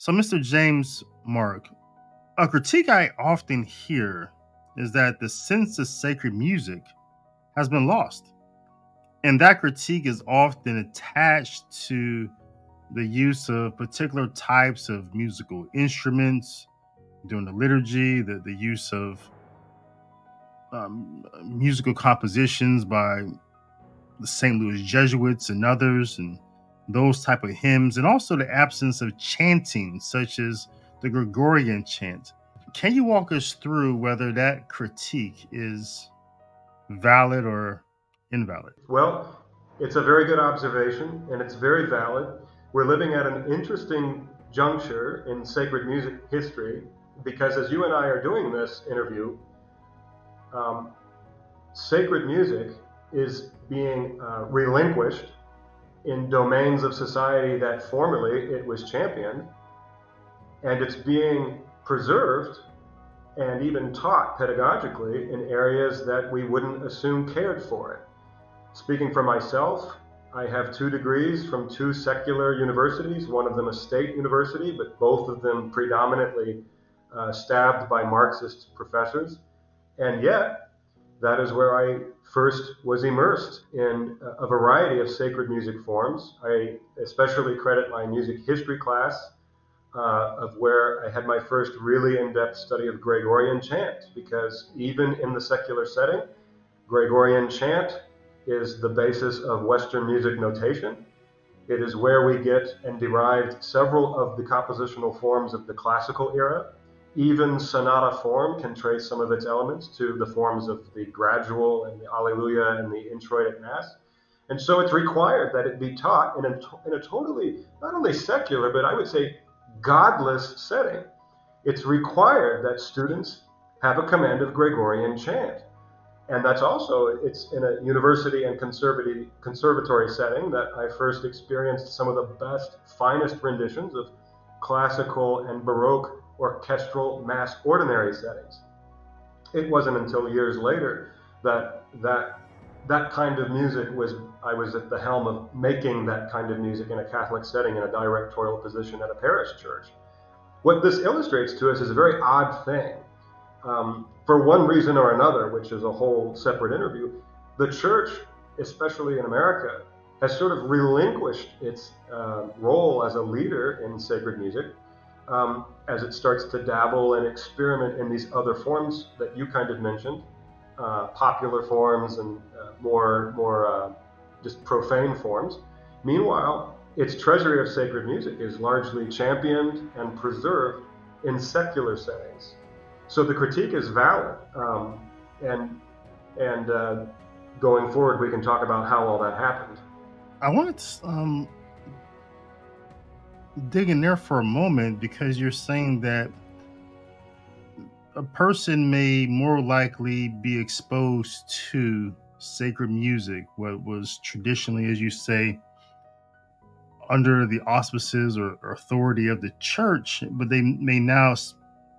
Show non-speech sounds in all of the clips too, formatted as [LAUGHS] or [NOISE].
So, Mr. James Marck, a critique I often hear is that the sense of sacred music has been lost. And that critique is often attached to the use of particular types of musical instruments during the liturgy, the, the use of um, musical compositions by the St. Louis Jesuits and others, and those type of hymns, and also the absence of chanting, such as the Gregorian chant. Can you walk us through whether that critique is valid or invalid? Well, it's a very good observation, and it's very valid. We're living at an interesting juncture in sacred music history because as you and I are doing this interview, um, sacred music is being uh, relinquished in domains of society that formerly it was championed, and it's being preserved and even taught pedagogically in areas that we wouldn't assume cared for it. Speaking for myself, I have two degrees from two secular universities, one of them a state university, but both of them predominantly uh, stabbed by Marxist professors. And yet, that is where I first was immersed in a variety of sacred music forms. I especially credit my music history class, uh, of where I had my first really in depth study of Gregorian chant, because even in the secular setting, Gregorian chant is the basis of Western music notation. It is where we get and derived several of the compositional forms of the classical era even sonata form can trace some of its elements to the forms of the gradual and the Alleluia and the introitic Mass. And so it's required that it be taught in a, in a totally, not only secular, but I would say godless setting. It's required that students have a command of Gregorian chant. And that's also, it's in a university and conservatory setting that I first experienced some of the best, finest renditions of classical and Baroque orchestral mass ordinary settings. It wasn't until years later that that that kind of music was I was at the helm of making that kind of music in a Catholic setting in a directorial position at a parish church. What this illustrates to us is a very odd thing. Um, for one reason or another, which is a whole separate interview, the church, especially in America, has sort of relinquished its uh, role as a leader in sacred music um, as it starts to dabble and experiment in these other forms that you kind of mentioned, uh, popular forms and uh, more more uh, just profane forms. Meanwhile, its treasury of sacred music is largely championed and preserved in secular settings. So the critique is valid, um, and and uh, going forward, we can talk about how all that happened. I want to um, dig in there for a moment because you're saying that a person may more likely be exposed to sacred music, what was traditionally, as you say, under the auspices or, or authority of the church, but they may now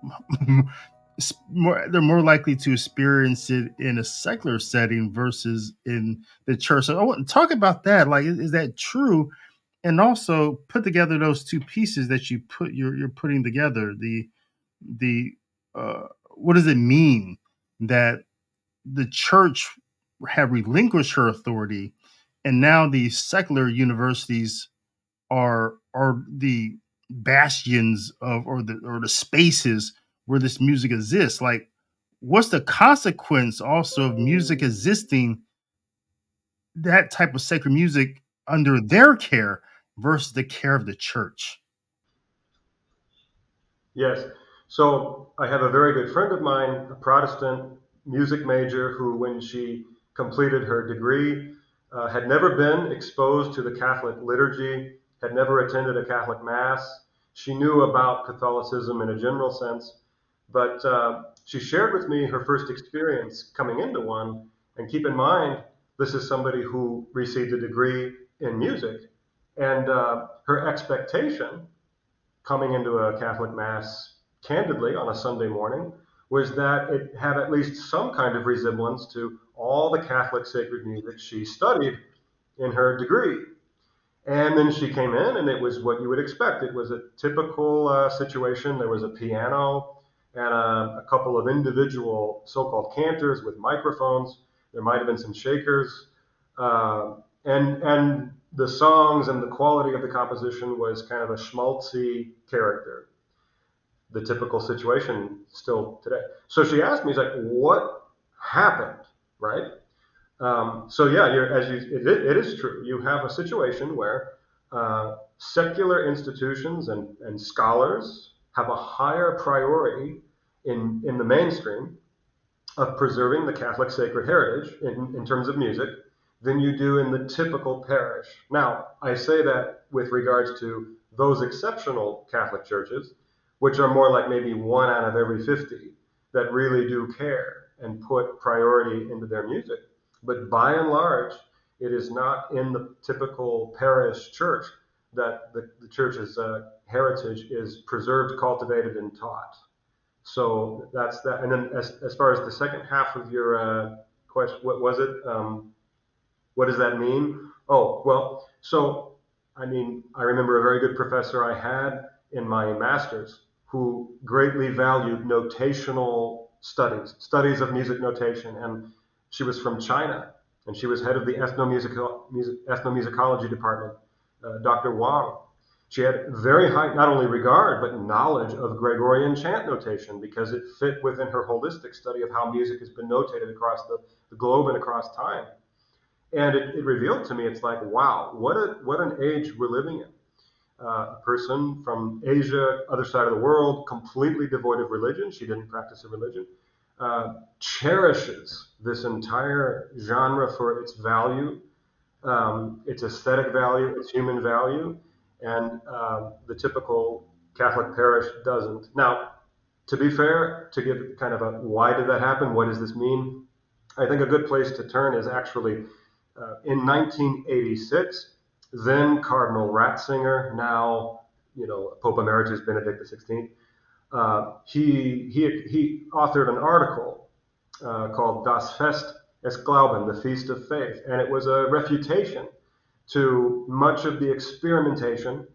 [LAUGHS] more, they're more likely to experience it in a secular setting versus in the church. So I want to talk about that. Like, is that true? And also put together those two pieces that you put you're, you're putting together the the uh, what does it mean that the church have relinquished her authority and now these secular universities are are the bastions of or the or the spaces where this music exists? Like what's the consequence also of music existing that type of sacred music under their care versus the care of the church? Yes. So I have a very good friend of mine, a Protestant music major, who, when she completed her degree, uh, had never been exposed to the Catholic liturgy, had never attended a Catholic Mass. She knew about Catholicism in a general sense, but uh, she shared with me her first experience coming into one. And keep in mind, this is somebody who received a degree in music and uh, her expectation coming into a Catholic Mass candidly on a Sunday morning was that it had at least some kind of resemblance to all the Catholic sacred music she studied in her degree. And then she came in, and it was what you would expect. It was a typical uh, situation. There was a piano and a, a couple of individual so called cantors with microphones. There might have been some shakers. Uh, and, and the songs and the quality of the composition was kind of a schmaltzy character. The typical situation still today. So she asked me, like, what happened, right? Um, so yeah, as you, it, it is true. You have a situation where uh, secular institutions and, and scholars have a higher priority in, in the mainstream of preserving the Catholic sacred heritage in, in terms of music than you do in the typical parish. Now, I say that with regards to those exceptional Catholic churches, which are more like maybe one out of every 50 that really do care and put priority into their music. But by and large, it is not in the typical parish church that the, the church's uh, heritage is preserved, cultivated, and taught. So that's that. And then as, as far as the second half of your uh, question, what was it? Um, what does that mean? Oh, well, so I mean, I remember a very good professor I had in my master's who greatly valued notational studies, studies of music notation. And she was from China, and she was head of the music, ethnomusicology department, uh, Dr. Wang. She had very high, not only regard, but knowledge of Gregorian chant notation because it fit within her holistic study of how music has been notated across the, the globe and across time. And it, it, revealed to me, it's like, wow, what, a, what an age we're living in. Uh, a person from Asia, other side of the world, completely devoid of religion. She didn't practice a religion. Uh, cherishes this entire genre for its value, um, its aesthetic value, its human value, and uh, the typical Catholic parish doesn't. Now, to be fair, to give kind of a why did that happen? What does this mean? I think a good place to turn is actually uh, in 1986, then Cardinal Ratzinger, now you know Pope Emeritus Benedict XVI, uh, he, he, he authored an article uh, called Das Fest des Glauben, the Feast of Faith, and it was a refutation to much of the experimentation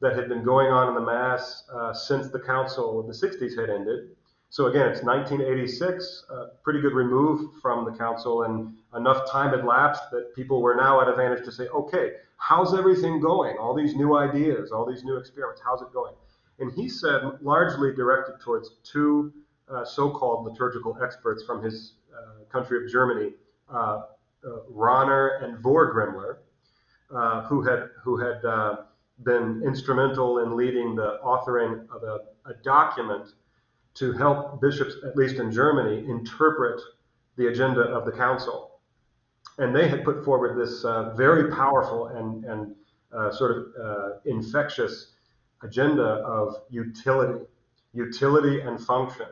that had been going on in the Mass uh, since the Council of the 60s had ended so again, it's 1986, a pretty good remove from the council, and enough time had lapsed that people were now at advantage to say, okay, how's everything going? All these new ideas, all these new experiments, how's it going? And he said, largely directed towards two uh, so-called liturgical experts from his uh, country of Germany, uh, uh Rahner and Vorgrimler, uh, who had who had uh, been instrumental in leading the authoring of a, a document to help bishops, at least in Germany, interpret the agenda of the council. And they had put forward this uh, very powerful and, and uh, sort of uh, infectious agenda of utility, utility and function,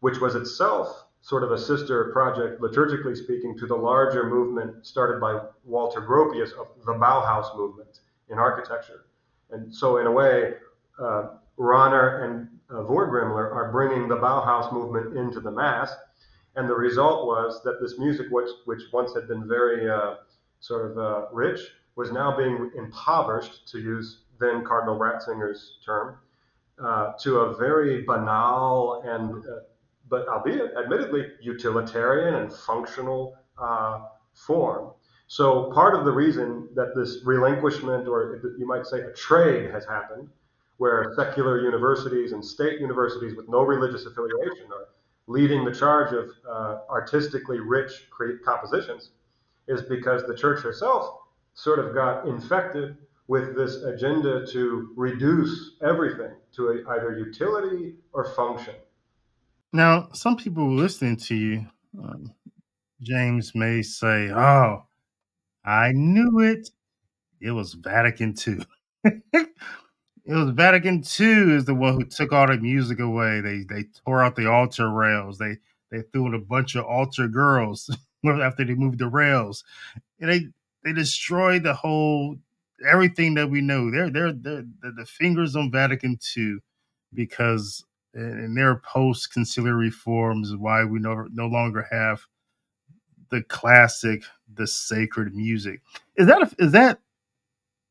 which was itself sort of a sister project, liturgically speaking, to the larger movement started by Walter Gropius of the Bauhaus movement in architecture. And so, in a way, uh, Rahner and uh, Vorgrimler are bringing the Bauhaus movement into the Mass. And the result was that this music, which, which once had been very uh, sort of uh, rich, was now being impoverished, to use then Cardinal Ratzinger's term, uh, to a very banal and, uh, but albeit admittedly, utilitarian and functional uh, form. So part of the reason that this relinquishment, or you might say a trade, has happened where secular universities and state universities with no religious affiliation are leading the charge of uh, artistically rich compositions is because the church herself sort of got infected with this agenda to reduce everything to a, either utility or function. Now, some people listening to you, um, James, may say, Oh, I knew it. It was Vatican II. [LAUGHS] It was Vatican II is the one who took all the music away. They they tore out the altar rails. They they threw in a bunch of altar girls [LAUGHS] after they moved the rails. And they they destroyed the whole everything that we know. They're they're, they're, the fingers on Vatican II because in their post conciliar reforms why we no, no longer have the classic, the sacred music. Is that a, is that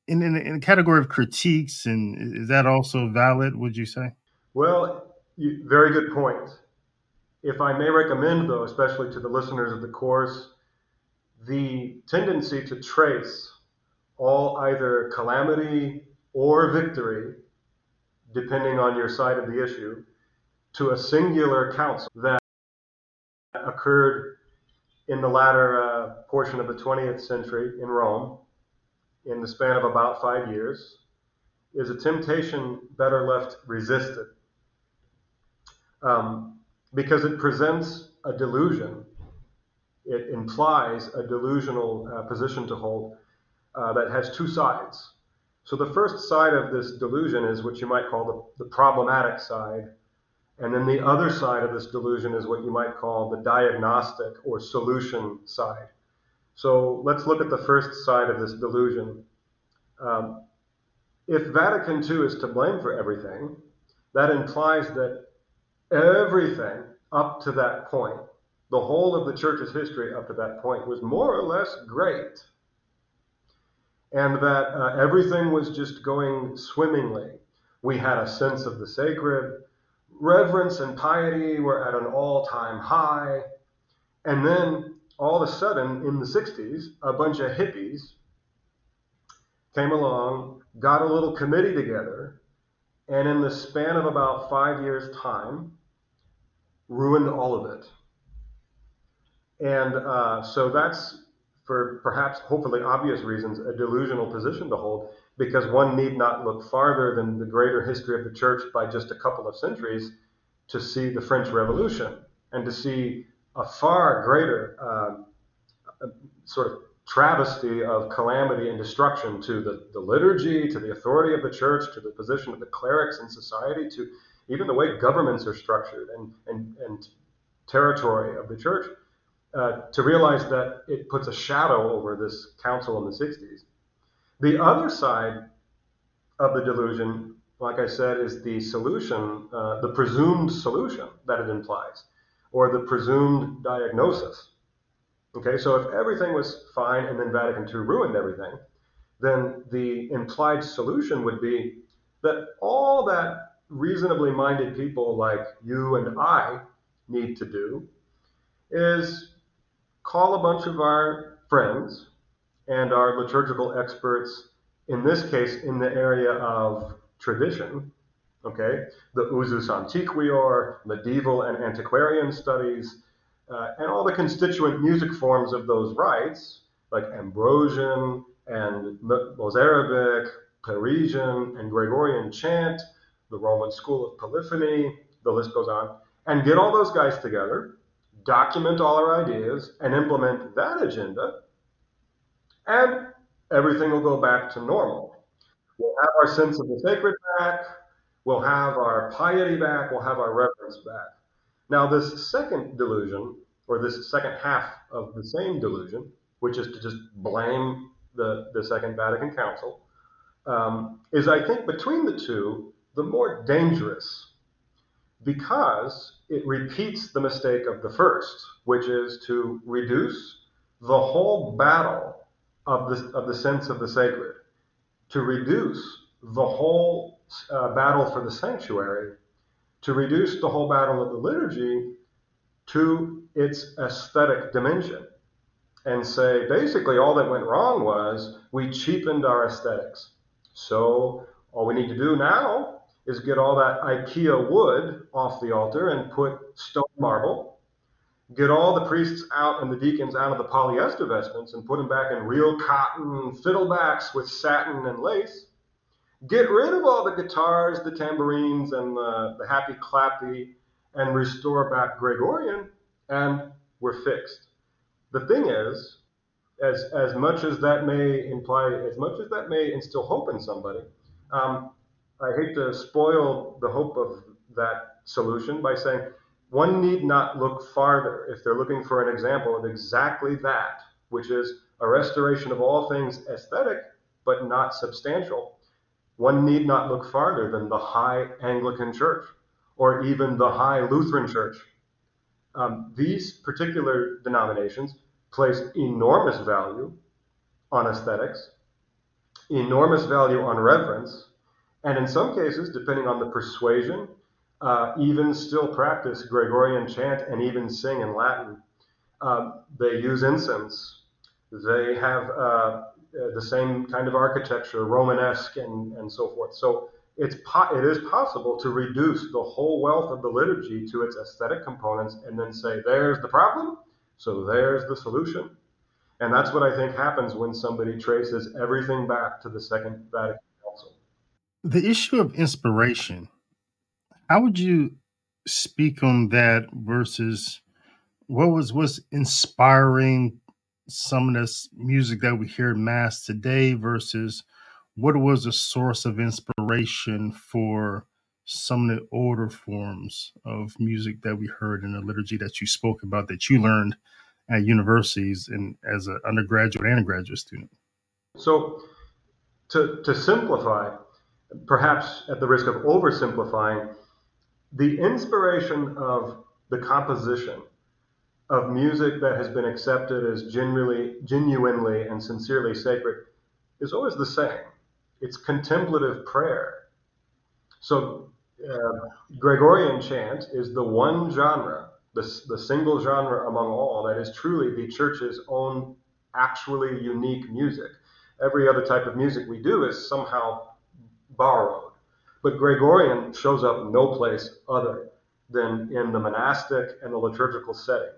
in, in, in the category of critiques, and is that also valid? Would you say? Well, you, very good point. If I may recommend, though, especially to the listeners of the course, the tendency to trace all either calamity or victory, depending on your side of the issue, to a singular council that occurred in the latter uh, portion of the 20th century in Rome, in the span of about five years, is a temptation better left resisted. Um, because it presents a delusion, it implies a delusional uh, position to hold uh, that has two sides. So the first side of this delusion is what you might call the, the problematic side, and then the other side of this delusion is what you might call the diagnostic or solution side. So let's look at the first side of this delusion. Um, if Vatican II is to blame for everything, that implies that everything up to that point, the whole of the church's history up to that point, was more or less great. And that uh, everything was just going swimmingly. We had a sense of the sacred reverence and piety were at an all time high. And then all of a sudden, in the 60s, a bunch of hippies came along, got a little committee together, and in the span of about five years' time, ruined all of it. And uh, so that's, for perhaps hopefully obvious reasons, a delusional position to hold because one need not look farther than the greater history of the church by just a couple of centuries to see the French Revolution and to see a far greater uh, sort of travesty of calamity and destruction to the, the liturgy, to the authority of the church, to the position of the clerics in society, to even the way governments are structured and, and, and territory of the church, uh, to realize that it puts a shadow over this council in the 60s. The other side of the delusion, like I said, is the solution, uh, the presumed solution that it implies, or the presumed diagnosis. Okay, so if everything was fine and then Vatican II ruined everything, then the implied solution would be that all that reasonably minded people like you and I need to do is call a bunch of our friends and our liturgical experts, in this case, in the area of tradition, okay, the usus antiquior, medieval and antiquarian studies, uh, and all the constituent music forms of those rites, like Ambrosian and Mozarabic, Parisian, and Gregorian chant, the Roman school of polyphony, the list goes on, and get all those guys together, document all our ideas, and implement that agenda and everything will go back to normal. We'll have our sense of the sacred back, we'll have our piety back, we'll have our reverence back. Now, this second delusion, or this second half of the same delusion, which is to just blame the, the Second Vatican Council, um, is, I think, between the two, the more dangerous because it repeats the mistake of the first, which is to reduce the whole battle of the, of the sense of the sacred, to reduce the whole uh, battle for the sanctuary, to reduce the whole battle of the liturgy to its aesthetic dimension and say basically all that went wrong was we cheapened our aesthetics. So all we need to do now is get all that IKEA wood off the altar and put stone marble get all the priests out and the deacons out of the polyester vestments and put them back in real cotton fiddlebacks with satin and lace. Get rid of all the guitars, the tambourines, and the, the happy clappy, and restore back Gregorian, and we're fixed. The thing is, as as much as that may imply, as much as that may instill hope in somebody, um, I hate to spoil the hope of that solution by saying one need not look farther if they're looking for an example of exactly that, which is a restoration of all things aesthetic but not substantial. One need not look farther than the High Anglican Church or even the High Lutheran Church. Um, these particular denominations place enormous value on aesthetics, enormous value on reverence, and in some cases, depending on the persuasion, uh, even still practice Gregorian chant and even sing in Latin. Um, they use incense. They have uh, Uh, the same kind of architecture, Romanesque, and, and so forth. So it's po- it is possible to reduce the whole wealth of the liturgy to its aesthetic components and then say, there's the problem, so there's the solution. And that's what I think happens when somebody traces everything back to the Second Vatican Council. The issue of inspiration, how would you speak on that versus what was was inspiring some of this music that we hear in mass today versus what was a source of inspiration for some of the older forms of music that we heard in the liturgy that you spoke about that you learned at universities and as an undergraduate and a graduate student? So, to, to simplify, perhaps at the risk of oversimplifying, the inspiration of the composition of music that has been accepted as genuinely, genuinely and sincerely sacred is always the same. It's contemplative prayer. So, uh, Gregorian chant is the one genre, the, the single genre among all that is truly the church's own actually unique music. Every other type of music we do is somehow borrowed. But Gregorian shows up no place other than in the monastic and the liturgical setting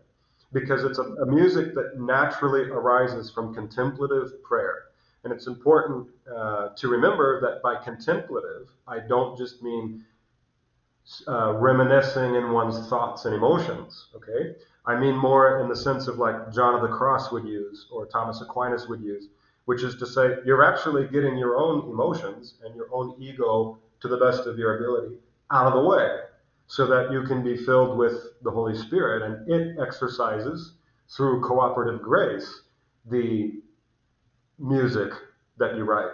because it's a, a music that naturally arises from contemplative prayer. And it's important uh, to remember that by contemplative, I don't just mean uh, reminiscing in one's thoughts and emotions, okay? I mean more in the sense of like John of the Cross would use or Thomas Aquinas would use, which is to say you're actually getting your own emotions and your own ego to the best of your ability out of the way so that you can be filled with the Holy Spirit and it exercises through cooperative grace the music that you write.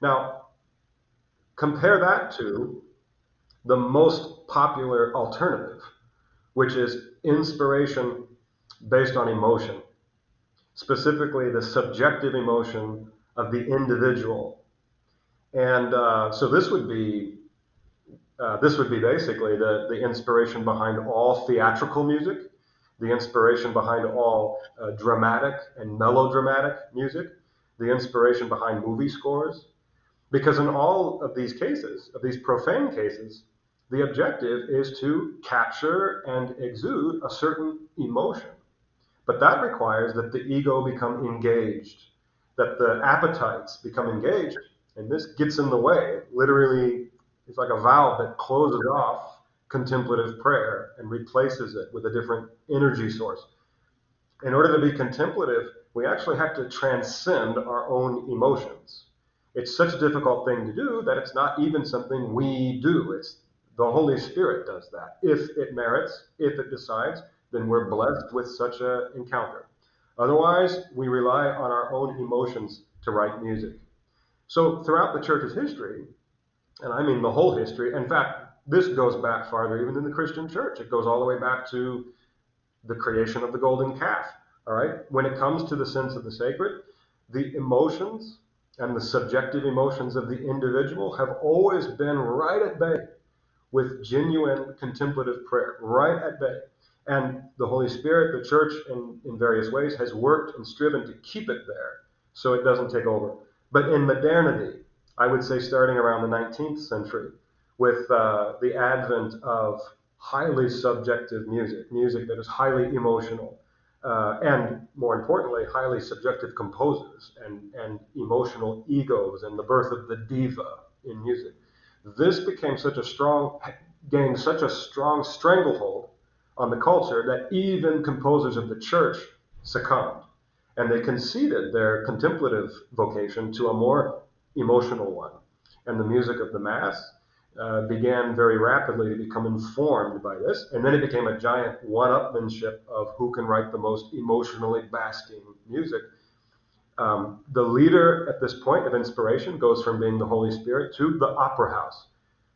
Now, compare that to the most popular alternative, which is inspiration based on emotion, specifically the subjective emotion of the individual. And uh, so this would be uh, this would be basically the, the inspiration behind all theatrical music, the inspiration behind all uh, dramatic and melodramatic music, the inspiration behind movie scores. Because in all of these cases, of these profane cases, the objective is to capture and exude a certain emotion. But that requires that the ego become engaged, that the appetites become engaged. And this gets in the way, literally it's like a valve that closes off contemplative prayer and replaces it with a different energy source. In order to be contemplative, we actually have to transcend our own emotions. It's such a difficult thing to do that it's not even something we do. It's the Holy Spirit does that. If it merits, if it decides, then we're blessed with such an encounter. Otherwise, we rely on our own emotions to write music. So, throughout the church's history, and I mean the whole history. In fact, this goes back farther even than the Christian church. It goes all the way back to the creation of the golden calf. All right? When it comes to the sense of the sacred, the emotions and the subjective emotions of the individual have always been right at bay with genuine contemplative prayer, right at bay. And the Holy Spirit, the church, in, in various ways, has worked and striven to keep it there so it doesn't take over. But in modernity, I would say starting around the 19th century, with uh, the advent of highly subjective music, music that is highly emotional, uh, and more importantly, highly subjective composers and, and emotional egos, and the birth of the diva in music. This became such a strong, gained such a strong stranglehold on the culture that even composers of the church succumbed. And they conceded their contemplative vocation to a more emotional one. And the music of the Mass uh, began very rapidly to become informed by this. And then it became a giant one upmanship of who can write the most emotionally basking music. Um, the leader at this point of inspiration goes from being the Holy Spirit to the opera house.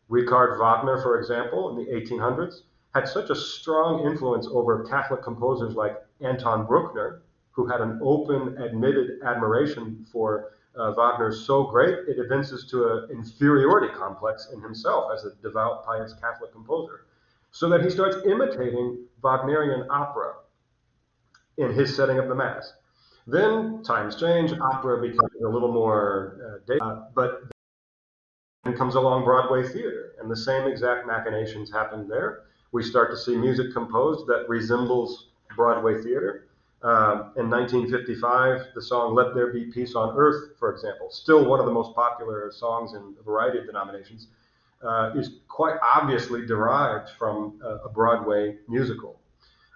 Richard Wagner, for example, in the 1800s, had such a strong influence over Catholic composers like Anton Bruckner, who had an open, admitted admiration for uh, Wagner is so great, it evinces to an inferiority complex in himself as a devout, pious Catholic composer, so that he starts imitating Wagnerian opera in his setting of the Mass. Then times change, opera becomes a little more uh, uh, but then comes along Broadway theater, and the same exact machinations happen there. We start to see music composed that resembles Broadway theater. Um, in 1955, the song Let There Be Peace on Earth, for example, still one of the most popular songs in a variety of denominations, uh, is quite obviously derived from a, Broadway musical.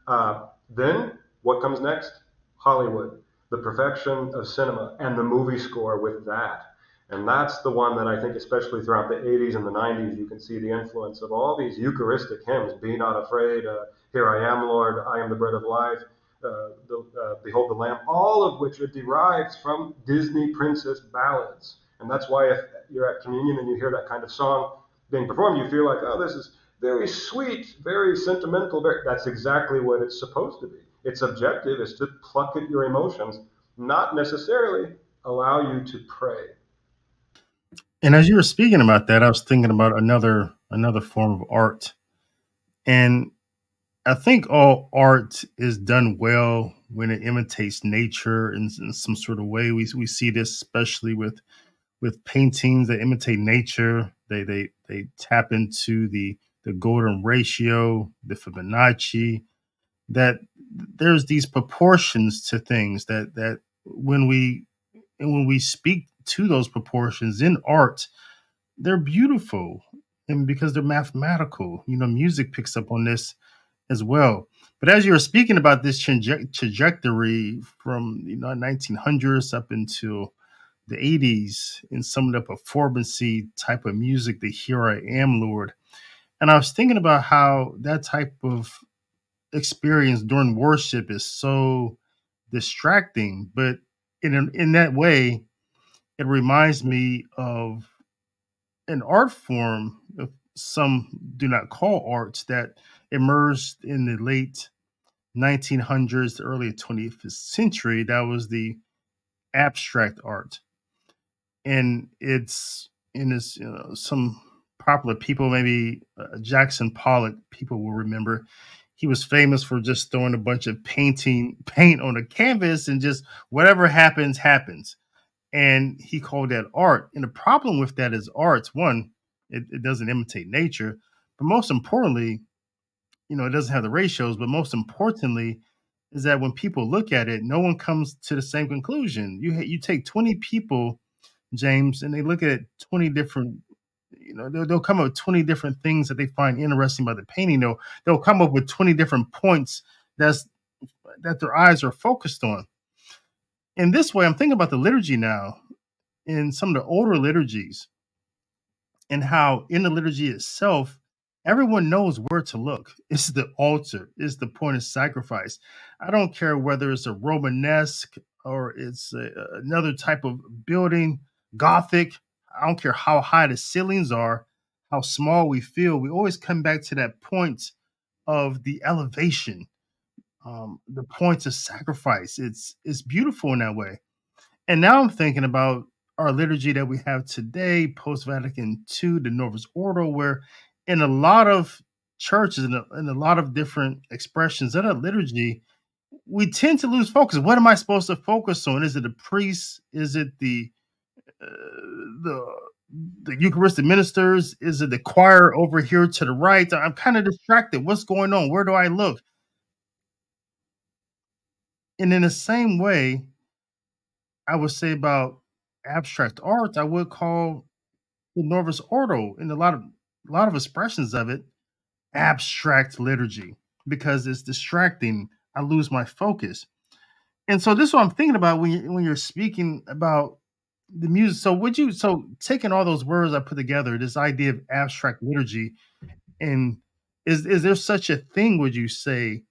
Uh, then, what comes next? Hollywood, the perfection of cinema, and the movie score with that. And that's the one that I think, especially throughout the 80s and the 90s, you can see the influence of all these Eucharistic hymns Be Not Afraid, uh, Here I Am, Lord, I Am the Bread of Life, the, uh, Behold the Lamb, all of which are derived from Disney princess ballads. And that's why if you're at communion and you hear that kind of song being performed, you feel like, oh, this is very sweet, very sentimental. Very... That's exactly what it's supposed to be. Its objective is to pluck at your emotions, not necessarily allow you to pray. And as you were speaking about that, I was thinking about another another form of art. And I think all art is done well when it imitates nature in, in some sort of way. We we see this especially with with paintings that imitate nature. They they they tap into the the golden ratio, the Fibonacci. That there's these proportions to things that that when we and when we speak to those proportions in art, they're beautiful. And because they're mathematical, you know, music picks up on this as well. But as you were speaking about this traje- trajectory from you know 1900s up until the 80s in some of the performancy type of music, the Here I Am Lord, and I was thinking about how that type of experience during worship is so distracting, but in in that way, it reminds me of an art form some do not call arts that emerged in the late 1900s, the early 20th century. That was the abstract art, and it's in this you know, some popular people, maybe uh, Jackson Pollock, people will remember. He was famous for just throwing a bunch of painting paint on a canvas and just whatever happens happens and he called that art. And the problem with that is arts. One, it, it doesn't imitate nature, but most importantly, you know, it doesn't have the ratios. But most importantly, is that when people look at it, no one comes to the same conclusion. You you take twenty people, James, and they look at twenty different. You know, they'll, they'll come up with twenty different things that they find interesting about the painting. They'll they'll come up with twenty different points that's that their eyes are focused on in this way, I'm thinking about the liturgy now in some of the older liturgies and how in the liturgy itself, everyone knows where to look. [LAUGHS] It's the altar, it's the point of sacrifice. I don't care whether it's a Romanesque or it's a, another type of building, Gothic. I don't care how high the ceilings are, how small we feel. We always come back to that point of the elevation um, the point of sacrifice. It's it's beautiful in that way. And now I'm thinking about our liturgy that we have today, post Vatican II, the Novus Ordo, where in a lot of churches and a, a lot of different expressions of that liturgy, we tend to lose focus. What am I supposed to focus on? Is it the priest? Is it the uh, the the Eucharistic ministers? Is it the choir over here to the right? I'm kind of distracted. What's going on? Where do I look? And in the same way, I would say about abstract art, I would call the Novus Ordo in a lot of a lot of expressions of it abstract liturgy because it's distracting. I lose my focus. And so this is what I'm thinking about when you when you're speaking about the music. So would you so taking all those words I put together, this idea of abstract liturgy, and is is there such a thing, would you say,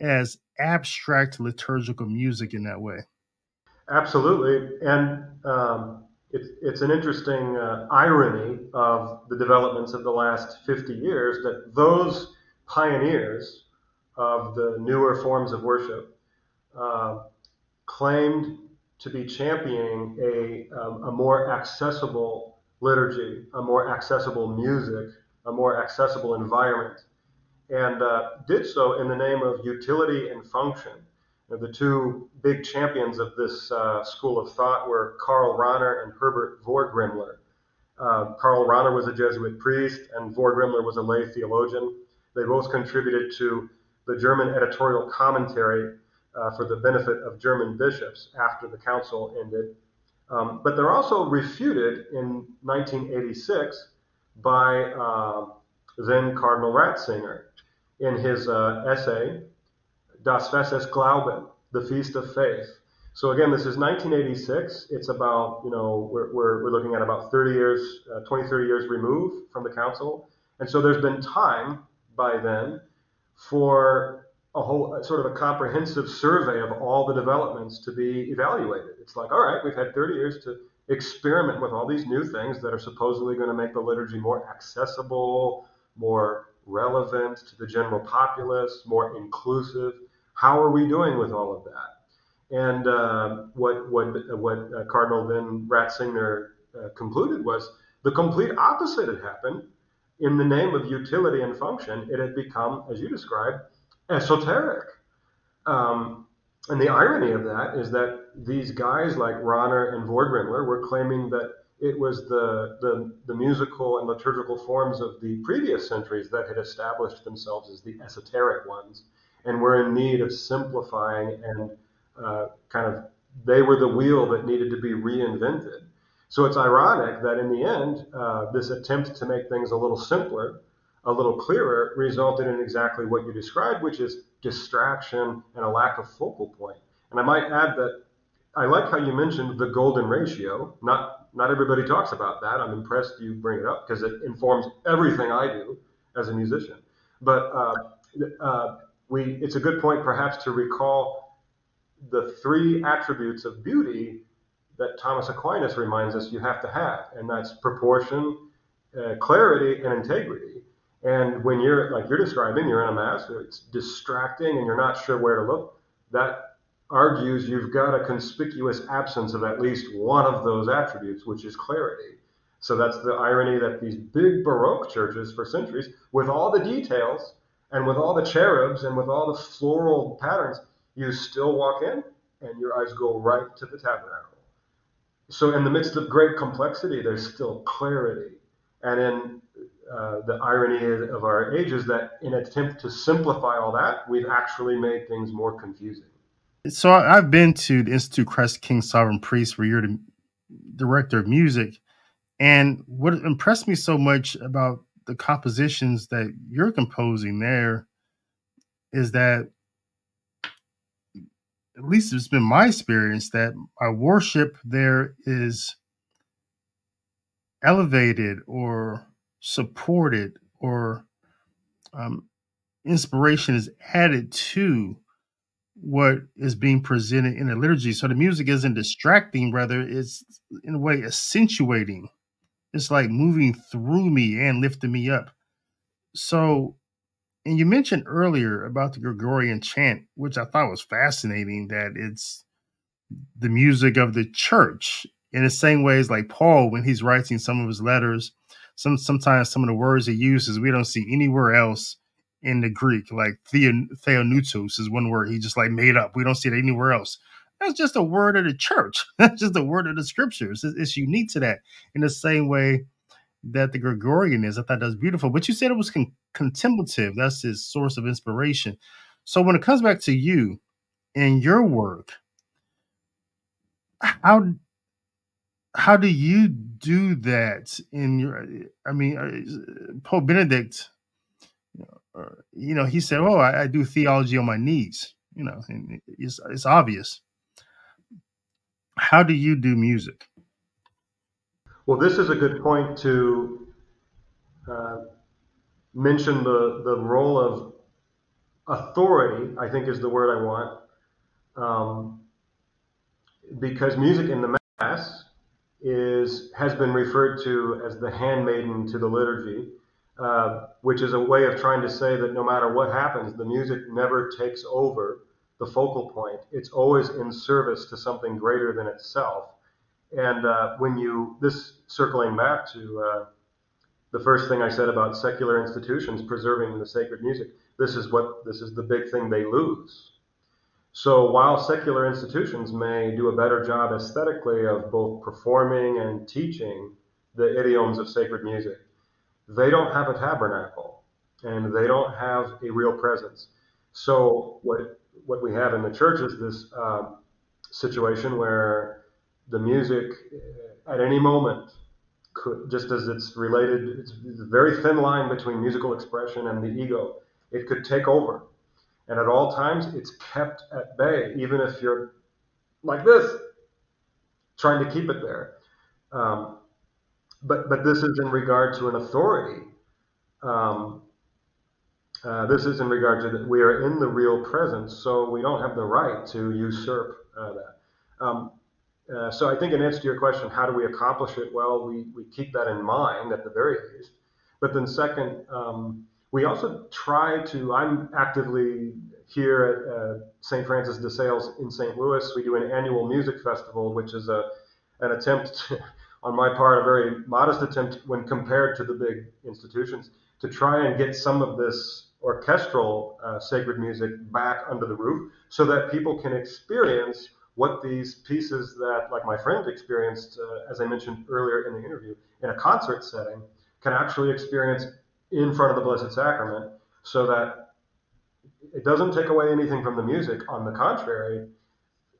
as abstract liturgical music in that way. Absolutely, and um, it's it's an interesting uh, irony of the developments of the last 50 years that those pioneers of the newer forms of worship uh, claimed to be championing a, um, a more accessible liturgy, a more accessible music, a more accessible environment, and uh, did so in the name of utility and function. The two big champions of this uh, school of thought were Karl Rahner and Herbert Vorgrimler. Uh, Karl Rahner was a Jesuit priest, and Vorgrimler was a lay theologian. They both contributed to the German editorial commentary uh, for the benefit of German bishops after the council ended. Um, but they're also refuted in 1986 by uh, then Cardinal Ratzinger in his uh, essay, Das Fest des Glaubens, the Feast of Faith. So again, this is 1986. It's about, you know, we're, we're, we're looking at about 30 years, uh, 20, 30 years removed from the council. And so there's been time by then for a whole sort of a comprehensive survey of all the developments to be evaluated. It's like, all right, we've had 30 years to experiment with all these new things that are supposedly going to make the liturgy more accessible, more relevant to the general populace, more inclusive. How are we doing with all of that? And uh, what what what uh, Cardinal then Ratzinger uh, concluded was the complete opposite had happened. In the name of utility and function, it had become, as you described, esoteric. Um, and the irony of that is that these guys like Rahner and Vorgrimler were claiming that it was the, the, the, musical and liturgical forms of the previous centuries that had established themselves as the esoteric ones and we're in need of simplifying and uh, kind of they were the wheel that needed to be reinvented. So it's ironic that in the end, uh, this attempt to make things a little simpler a little clearer resulted in exactly what you described, which is distraction and a lack of focal point. And I might add that I like how you mentioned the golden ratio. Not not everybody talks about that. I'm impressed you bring it up because it informs everything I do as a musician. But uh, uh, we it's a good point perhaps to recall the three attributes of beauty that Thomas Aquinas reminds us you have to have, and that's proportion, uh, clarity, and integrity. And when you're like you're describing, you're in a mass, it's distracting and you're not sure where to look. That argues you've got a conspicuous absence of at least one of those attributes, which is clarity. So that's the irony that these big Baroque churches for centuries, with all the details and with all the cherubs and with all the floral patterns, you still walk in and your eyes go right to the tabernacle. So in the midst of great complexity, there's still clarity. And in uh, the irony of our age is that in an attempt to simplify all that, we've actually made things more confusing. So I've been to the Institute Christ King Sovereign Priest, where you're the director of music, and what impressed me so much about the compositions that you're composing there is that at least it's been my experience that our worship there is elevated or supported or um, inspiration is added to what is being presented in the liturgy. So the music isn't distracting, rather, it's in a way accentuating. It's like moving through me and lifting me up. So, and you mentioned earlier about the Gregorian chant, which I thought was fascinating that it's the music of the church in the same ways like Paul when he's writing some of his letters some sometimes some of the words he uses we don't see anywhere else in the Greek. Like theopneustos is one word he just like made up. We don't see it anywhere else. That's just a word of the church. [LAUGHS] That's just a word of the scriptures. It's, it's unique to that in the same way that the Gregorian is. I thought that was beautiful. But you said it was con- contemplative. That's his source of inspiration. So when it comes back to you and your work, how how do you do that in your i mean uh, pope benedict uh, you know he said oh I, I, do theology on my knees you know and it's, it's obvious how do you do music? Well this is a good point to uh, mention the the role of authority i think is the word i want um, because music in the mass is has been referred to as the handmaiden to the liturgy, uh, which is a way of trying to say that no matter what happens, the music never takes over the focal point. It's always in service to something greater than itself. And uh, when you, this circling back to uh, the first thing I said about secular institutions preserving the sacred music, this is what this is the big thing they lose. So while secular institutions may do a better job aesthetically of both performing and teaching the idioms of sacred music, they don't have a tabernacle and they don't have a real presence. So what what we have in the church is this uh, situation where the music at any moment could, just as it's related, it's a very thin line between musical expression and the ego. It could take over. And at all times, it's kept at bay, even if you're like this, trying to keep it there. Um, but, but this is in regard to an authority. Um, uh, this is in regard to that we are in the real presence, so we don't have the right to usurp uh, that. Um, uh, so I think in answer to your question, how do we accomplish it? Well, we, we keep that in mind at the very least. But then second, um, we also try to, I'm actively here at uh, St. Francis de Sales in St. Louis. We do an annual music festival, which is a, an attempt, on my part, a very modest attempt when compared to the big institutions, to try and get some of this orchestral uh, sacred music back under the roof so that people can experience what these pieces that, like my friend experienced, uh, as I mentioned earlier in the interview, in a concert setting, can actually experience in front of the Blessed Sacrament so that it doesn't take away anything from the music. On the contrary,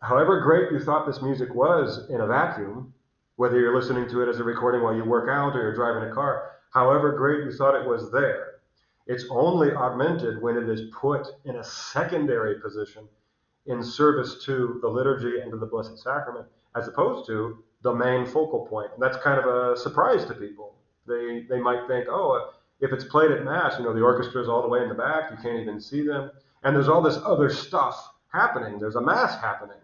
however great you thought this music was in a vacuum, whether you're listening to it as a recording while you work out or you're driving a car, however great you thought it was there, it's only augmented when it is put in a secondary position in service to the liturgy and to the Blessed Sacrament, as opposed to the main focal point. And that's kind of a surprise to people. They, they might think, oh, if it's played at Mass, you know, the orchestra is all the way in the back, you can't even see them. And there's all this other stuff happening. There's a Mass happening.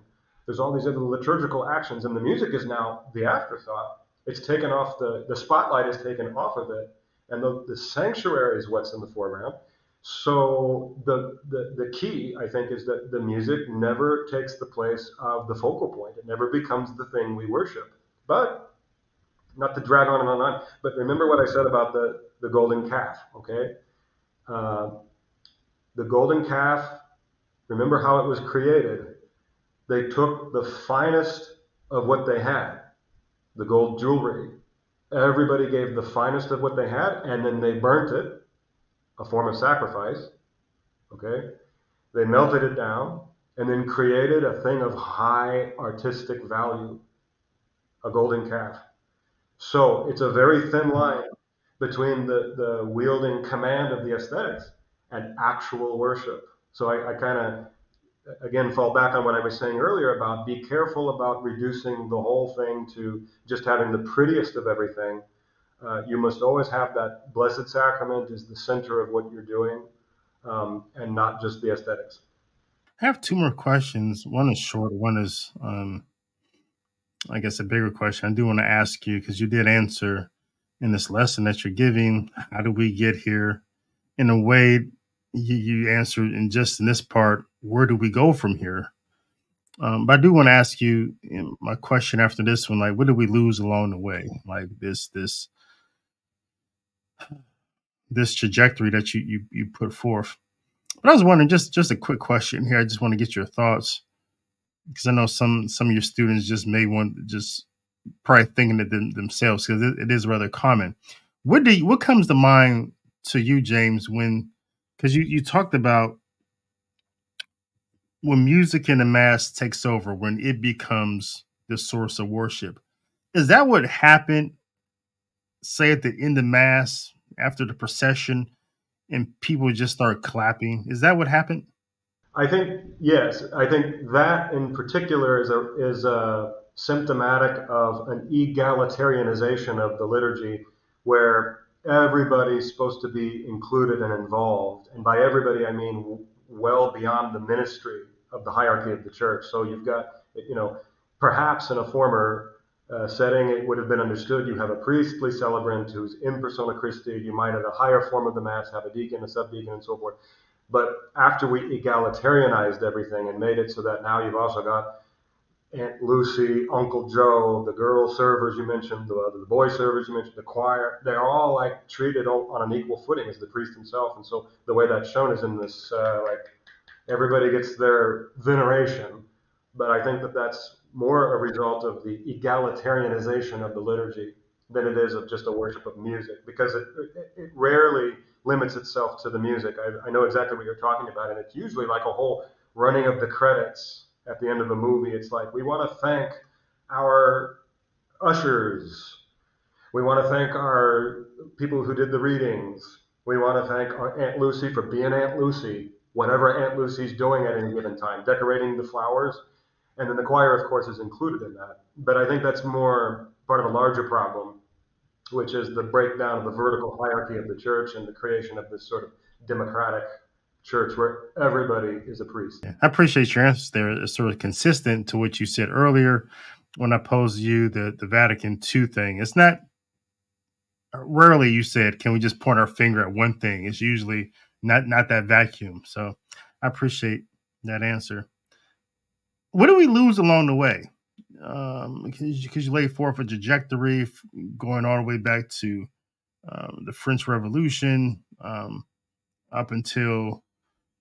There's all these other liturgical actions, and the music is now the afterthought. It's taken off, the, the spotlight is taken off of it and the, the sanctuary is what's in the foreground. So the, the the key, I think, is that the music never takes the place of the focal point. It never becomes the thing we worship. But not to drag on and on and on. But remember what I said about the the golden calf. Okay, uh, the golden calf. Remember how it was created. They took the finest of what they had, the gold jewelry, Everybody gave the finest of what they had, and then they burnt it, a form of sacrifice. Okay? They melted it down and then created a thing of high artistic value, a golden calf. So it's a very thin line between the, the wielding command of the aesthetics and actual worship. So I, I kind of again fall back on what I was saying earlier about be careful about reducing the whole thing to just having the prettiest of everything. Uh, you must always have that Blessed Sacrament is the center of what you're doing, um, and not just the aesthetics. I have two more questions. One is short. One is, um, I guess, a bigger question. I do want to ask you because you did answer in this lesson that you're giving. How do we get here? In a way, you, you answered in just in this part where do we go from here? Um, but I do want to ask you, my question after this one, like, what did we lose along the way? Like this, this, this trajectory that you you you put forth. But I was wondering, just just a quick question here. I just want to get your thoughts because I know some some of your students just may want just probably thinking it them, themselves because it, it is rather common. What do you, what comes to mind to you, James, when because you you talked about when music in the mass takes over, when it becomes the source of worship, is that what happened? Say at the end of mass after the procession, and people just start clapping. Is that what happened? I think yes. I think that in particular is a is a symptomatic of an egalitarianization of the liturgy, where everybody's supposed to be included and involved, and by everybody I mean well beyond the ministry of the hierarchy of the church. So you've got, you know, perhaps in a former uh, setting, it would have been understood you have a priestly celebrant who's in persona Christi. You might, at a higher form of the Mass, have a deacon, a subdeacon, and so forth. But after we egalitarianized everything and made it so that now you've also got Aunt Lucy, Uncle Joe, the girl servers you mentioned, the, the boy servers you mentioned, the choir, they're all like treated on an equal footing as the priest himself. And so the way that's shown is in this, uh, like, everybody gets their veneration. But I think that that's more a result of the egalitarianization of the liturgy than it is of just a worship of music because it, it, it rarely limits itself to the music. I, I know exactly what you're talking about, and it's usually like a whole running of the credits at the end of a movie. It's like we want to thank our ushers. We want to thank our people who did the readings. We want to thank our Aunt Lucy for being Aunt Lucy, whatever Aunt Lucy's doing at any given time, decorating the flowers. And then the choir, of course, is included in that. But I think that's more part of a larger problem which is the breakdown of the vertical hierarchy of the church and the creation of this sort of democratic church where everybody is a priest. I appreciate your answers there. It's sort of consistent to what you said earlier when I posed you the, the Vatican II thing. It's not rarely you said, can we just point our finger at one thing? It's usually not not that vacuum. So I appreciate that answer. What do we lose along the way? um, because you lay forth a trajectory going all the way back to um, the French Revolution um, up until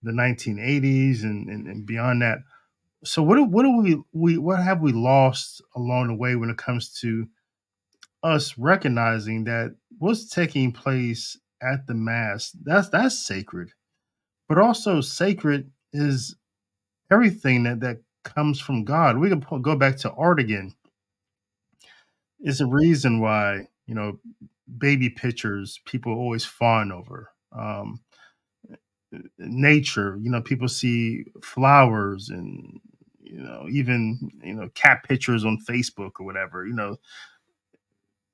the 1980s and, and, and, beyond that. So what do, what do we, we what have we lost along the way when it comes to us recognizing that what's taking place at the mass that's that's sacred, but also sacred is everything that that comes from God. We can go back to art again. It's a reason why you know baby pictures people always fawn over. Um, nature, you know, people see flowers and you know even you know cat pictures on Facebook or whatever. You know,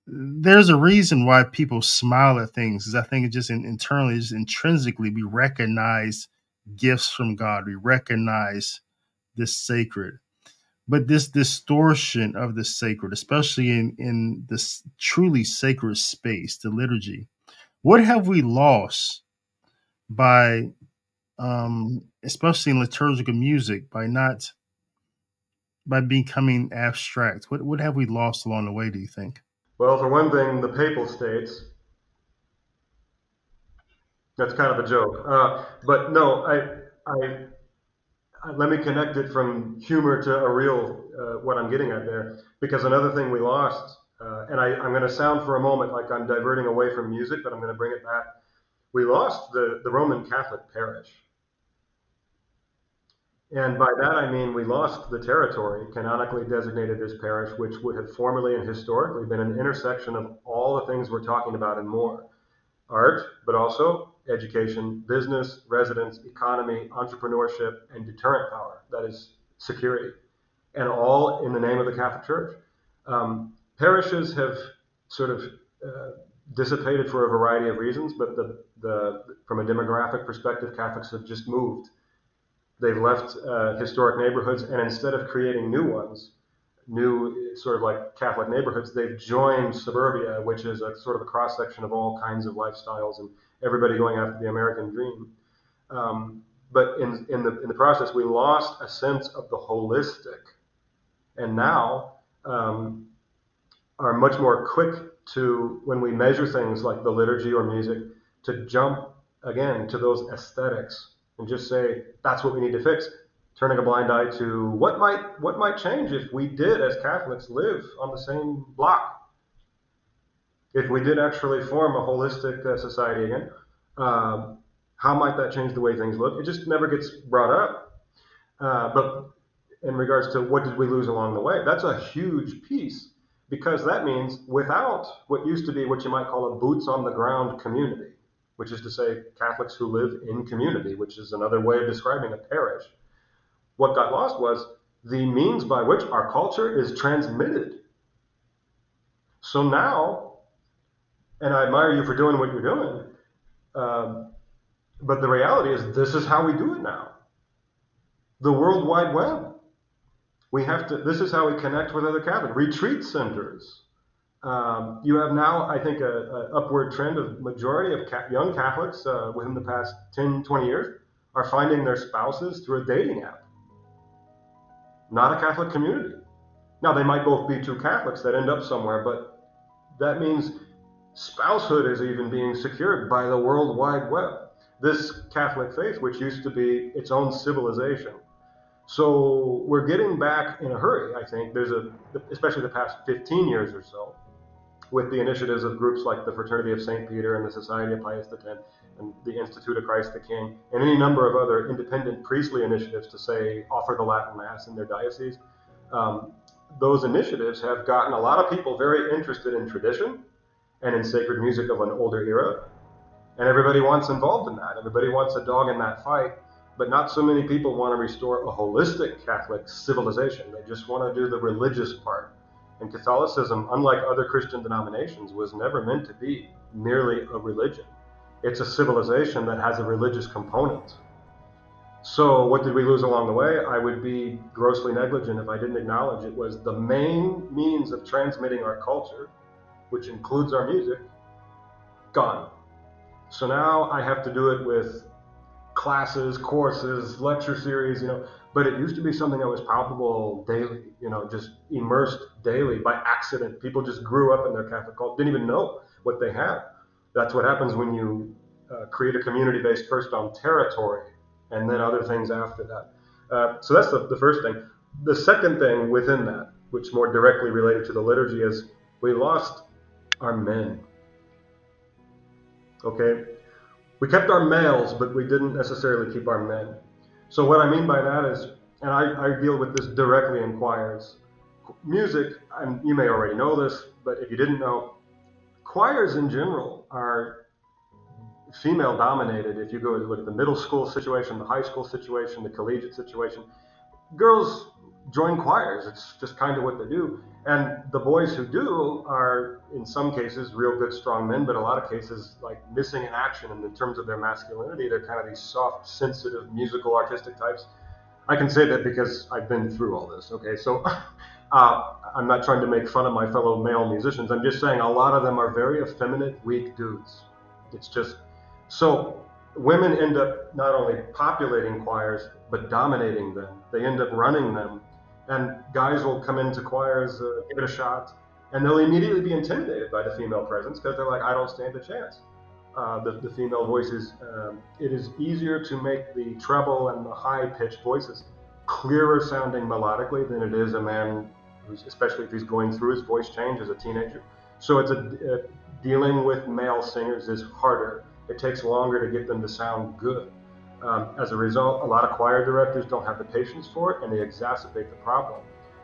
there's a reason why people smile at things. Is I think it just in, internally, just intrinsically, we recognize gifts from God. We recognize this sacred but this distortion of the sacred especially in in this truly sacred space the liturgy what have we lost by um especially in liturgical music by not by becoming abstract what what have we lost along the way do you think well for one thing the papal states that's kind of a joke uh, but no i i let me connect it from humor to a real uh, what I'm getting at there. Because another thing we lost, uh, and I, I'm going to sound for a moment like I'm diverting away from music, but I'm going to bring it back. We lost the, the Roman Catholic parish. And by that I mean we lost the territory canonically designated as parish, which would have formerly and historically been an intersection of all the things we're talking about and more art, but also education, business, residence, economy, entrepreneurship, and deterrent power. That is security, and all in the name of the Catholic Church. Um, parishes have sort of uh, dissipated for a variety of reasons, but the, the, from a demographic perspective, Catholics have just moved. They've left uh, historic neighborhoods, and instead of creating new ones, new sort of like Catholic neighborhoods, they've joined suburbia, which is a sort of a cross section of all kinds of lifestyles and everybody going after the American dream. Um, but in, in, the, in the process, we lost a sense of the holistic. And now um, are much more quick to, when we measure things like the liturgy or music, to jump again to those aesthetics and just say, that's what we need to fix. Turning a blind eye to what might what might change if we did, as Catholics, live on the same block if we did actually form a holistic uh, society again, um, how might that change the way things look? It just never gets brought up. Uh, but in regards to what did we lose along the way, that's a huge piece because that means without what used to be what you might call a boots on the ground community, which is to say Catholics who live in community, which is another way of describing a parish, what got lost was the means by which our culture is transmitted. So now and I admire you for doing what you're doing. Um, but the reality is, this is how we do it now. The World Wide Web. We have to. This is how we connect with other Catholics. Retreat centers. Um, you have now, I think, a, a upward trend of majority of ca- young Catholics uh, within the past 10, 20 years are finding their spouses through a dating app, not a Catholic community. Now, they might both be two Catholics that end up somewhere, but that means spousehood is even being secured by the World Wide Web. This Catholic faith, which used to be its own civilization. So we're getting back in a hurry, I think. There's a, especially the past 15 years or so, with the initiatives of groups like the Fraternity of St. Peter and the Society of Pius X and the Institute of Christ the King, and any number of other independent priestly initiatives to say offer the Latin Mass in their diocese. Um, those initiatives have gotten a lot of people very interested in tradition and in sacred music of an older era. And everybody wants involved in that. Everybody wants a dog in that fight. But not so many people want to restore a holistic Catholic civilization. They just want to do the religious part. And Catholicism, unlike other Christian denominations, was never meant to be merely a religion. It's a civilization that has a religious component. So, what did we lose along the way? I would be grossly negligent if I didn't acknowledge it was the main means of transmitting our culture, which includes our music, gone. So now I have to do it with classes, courses, lecture series, you know. But it used to be something that was palpable daily, you know, just immersed daily by accident. People just grew up in their Catholic cult, didn't even know what they had. That's what happens when you uh, create a community based first on territory and then other things after that. Uh, so that's the, the first thing. The second thing within that, which more directly related to the liturgy, is we lost our men. Okay? We kept our males, but we didn't necessarily keep our men. So what I mean by that is, and I, I deal with this directly in choirs. Music, and you may already know this, but if you didn't know, choirs in general are female dominated. If you go look at the middle school situation, the high school situation, the collegiate situation, girls join choirs. It's just kind of what they do. And the boys who do are, in some cases, real good, strong men, but a lot of cases, like missing in action. And in terms of their masculinity, they're kind of these soft, sensitive, musical, artistic types. I can say that because I've been through all this. Okay, so [LAUGHS] uh, I'm not trying to make fun of my fellow male musicians. I'm just saying a lot of them are very effeminate, weak dudes. It's just so women end up not only populating choirs, but dominating them. They end up running them. And guys will come into choirs, uh, give it a shot, and they'll immediately be intimidated by the female presence because they're like, I don't stand a chance. Uh, the, the, female voices, um, it is easier to make the treble and the high pitched voices clearer sounding melodically than it is a man who's, especially if he's going through his voice change as a teenager. So it's a, dealing with male singers is harder it takes longer to get them to sound good. Um, as a result, a lot of choir directors don't have the patience for it and they exacerbate the problem.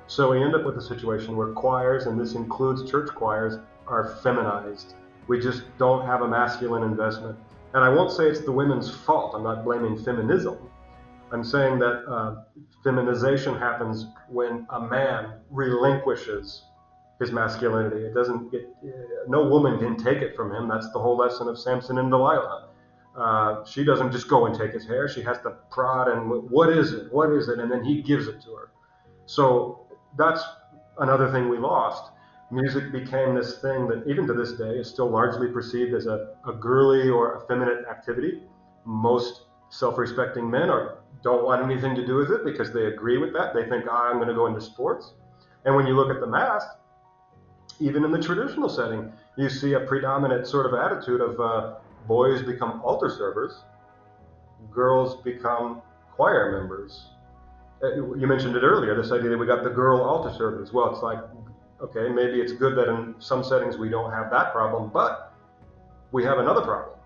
So we end up with a situation where choirs, and this includes church choirs, are feminized. We just don't have a masculine investment. And I won't say it's the women's fault. I'm not blaming feminism. I'm saying that uh, feminization happens when a man relinquishes his masculinity. It doesn't get, no woman can take it from him. That's the whole lesson of Samson and Delilah. Uh, she doesn't just go and take his hair. She has to prod and what is it? What is it? And then he gives it to her. So that's another thing we lost. Music became this thing that, even to this day, is still largely perceived as a, a girly or effeminate activity. Most self-respecting men are don't want anything to do with it because they agree with that. They think, oh, I'm going to go into sports. And when you look at the mass, even in the traditional setting, you see a predominant sort of attitude of uh, boys become altar servers, girls become choir members. Uh, you mentioned it earlier, this idea that we got the girl altar servers. Well, it's like, okay, maybe it's good that in some settings we don't have that problem, but we have another problem.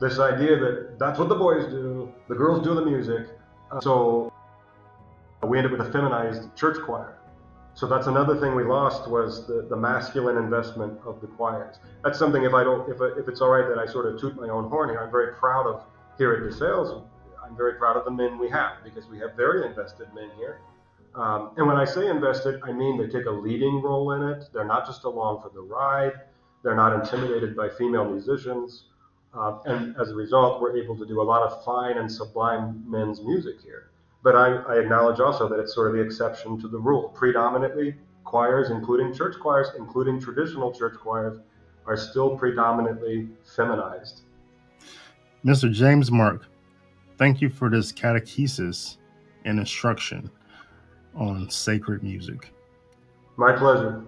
This idea that that's what the boys do, the girls do the music. Uh, so we end up with a feminized church choir. So that's another thing we lost was the, the masculine investment of the choirs. That's something if I don't if, if it's all right that I sort of toot my own horn here, I'm very proud of here at DeSales. I'm very proud of the men we have because we have very invested men here. Um, and when I say invested, I mean they take a leading role in it. They're not just along for the ride. They're not intimidated by female musicians. Uh, and as a result, we're able to do a lot of fine and sublime men's music here. But I, I acknowledge also that it's sort of the exception to the rule. Predominantly, choirs, including church choirs, including traditional church choirs, are still predominantly feminized. Mr. James Marck, thank you for this catechesis and instruction on sacred music. My pleasure.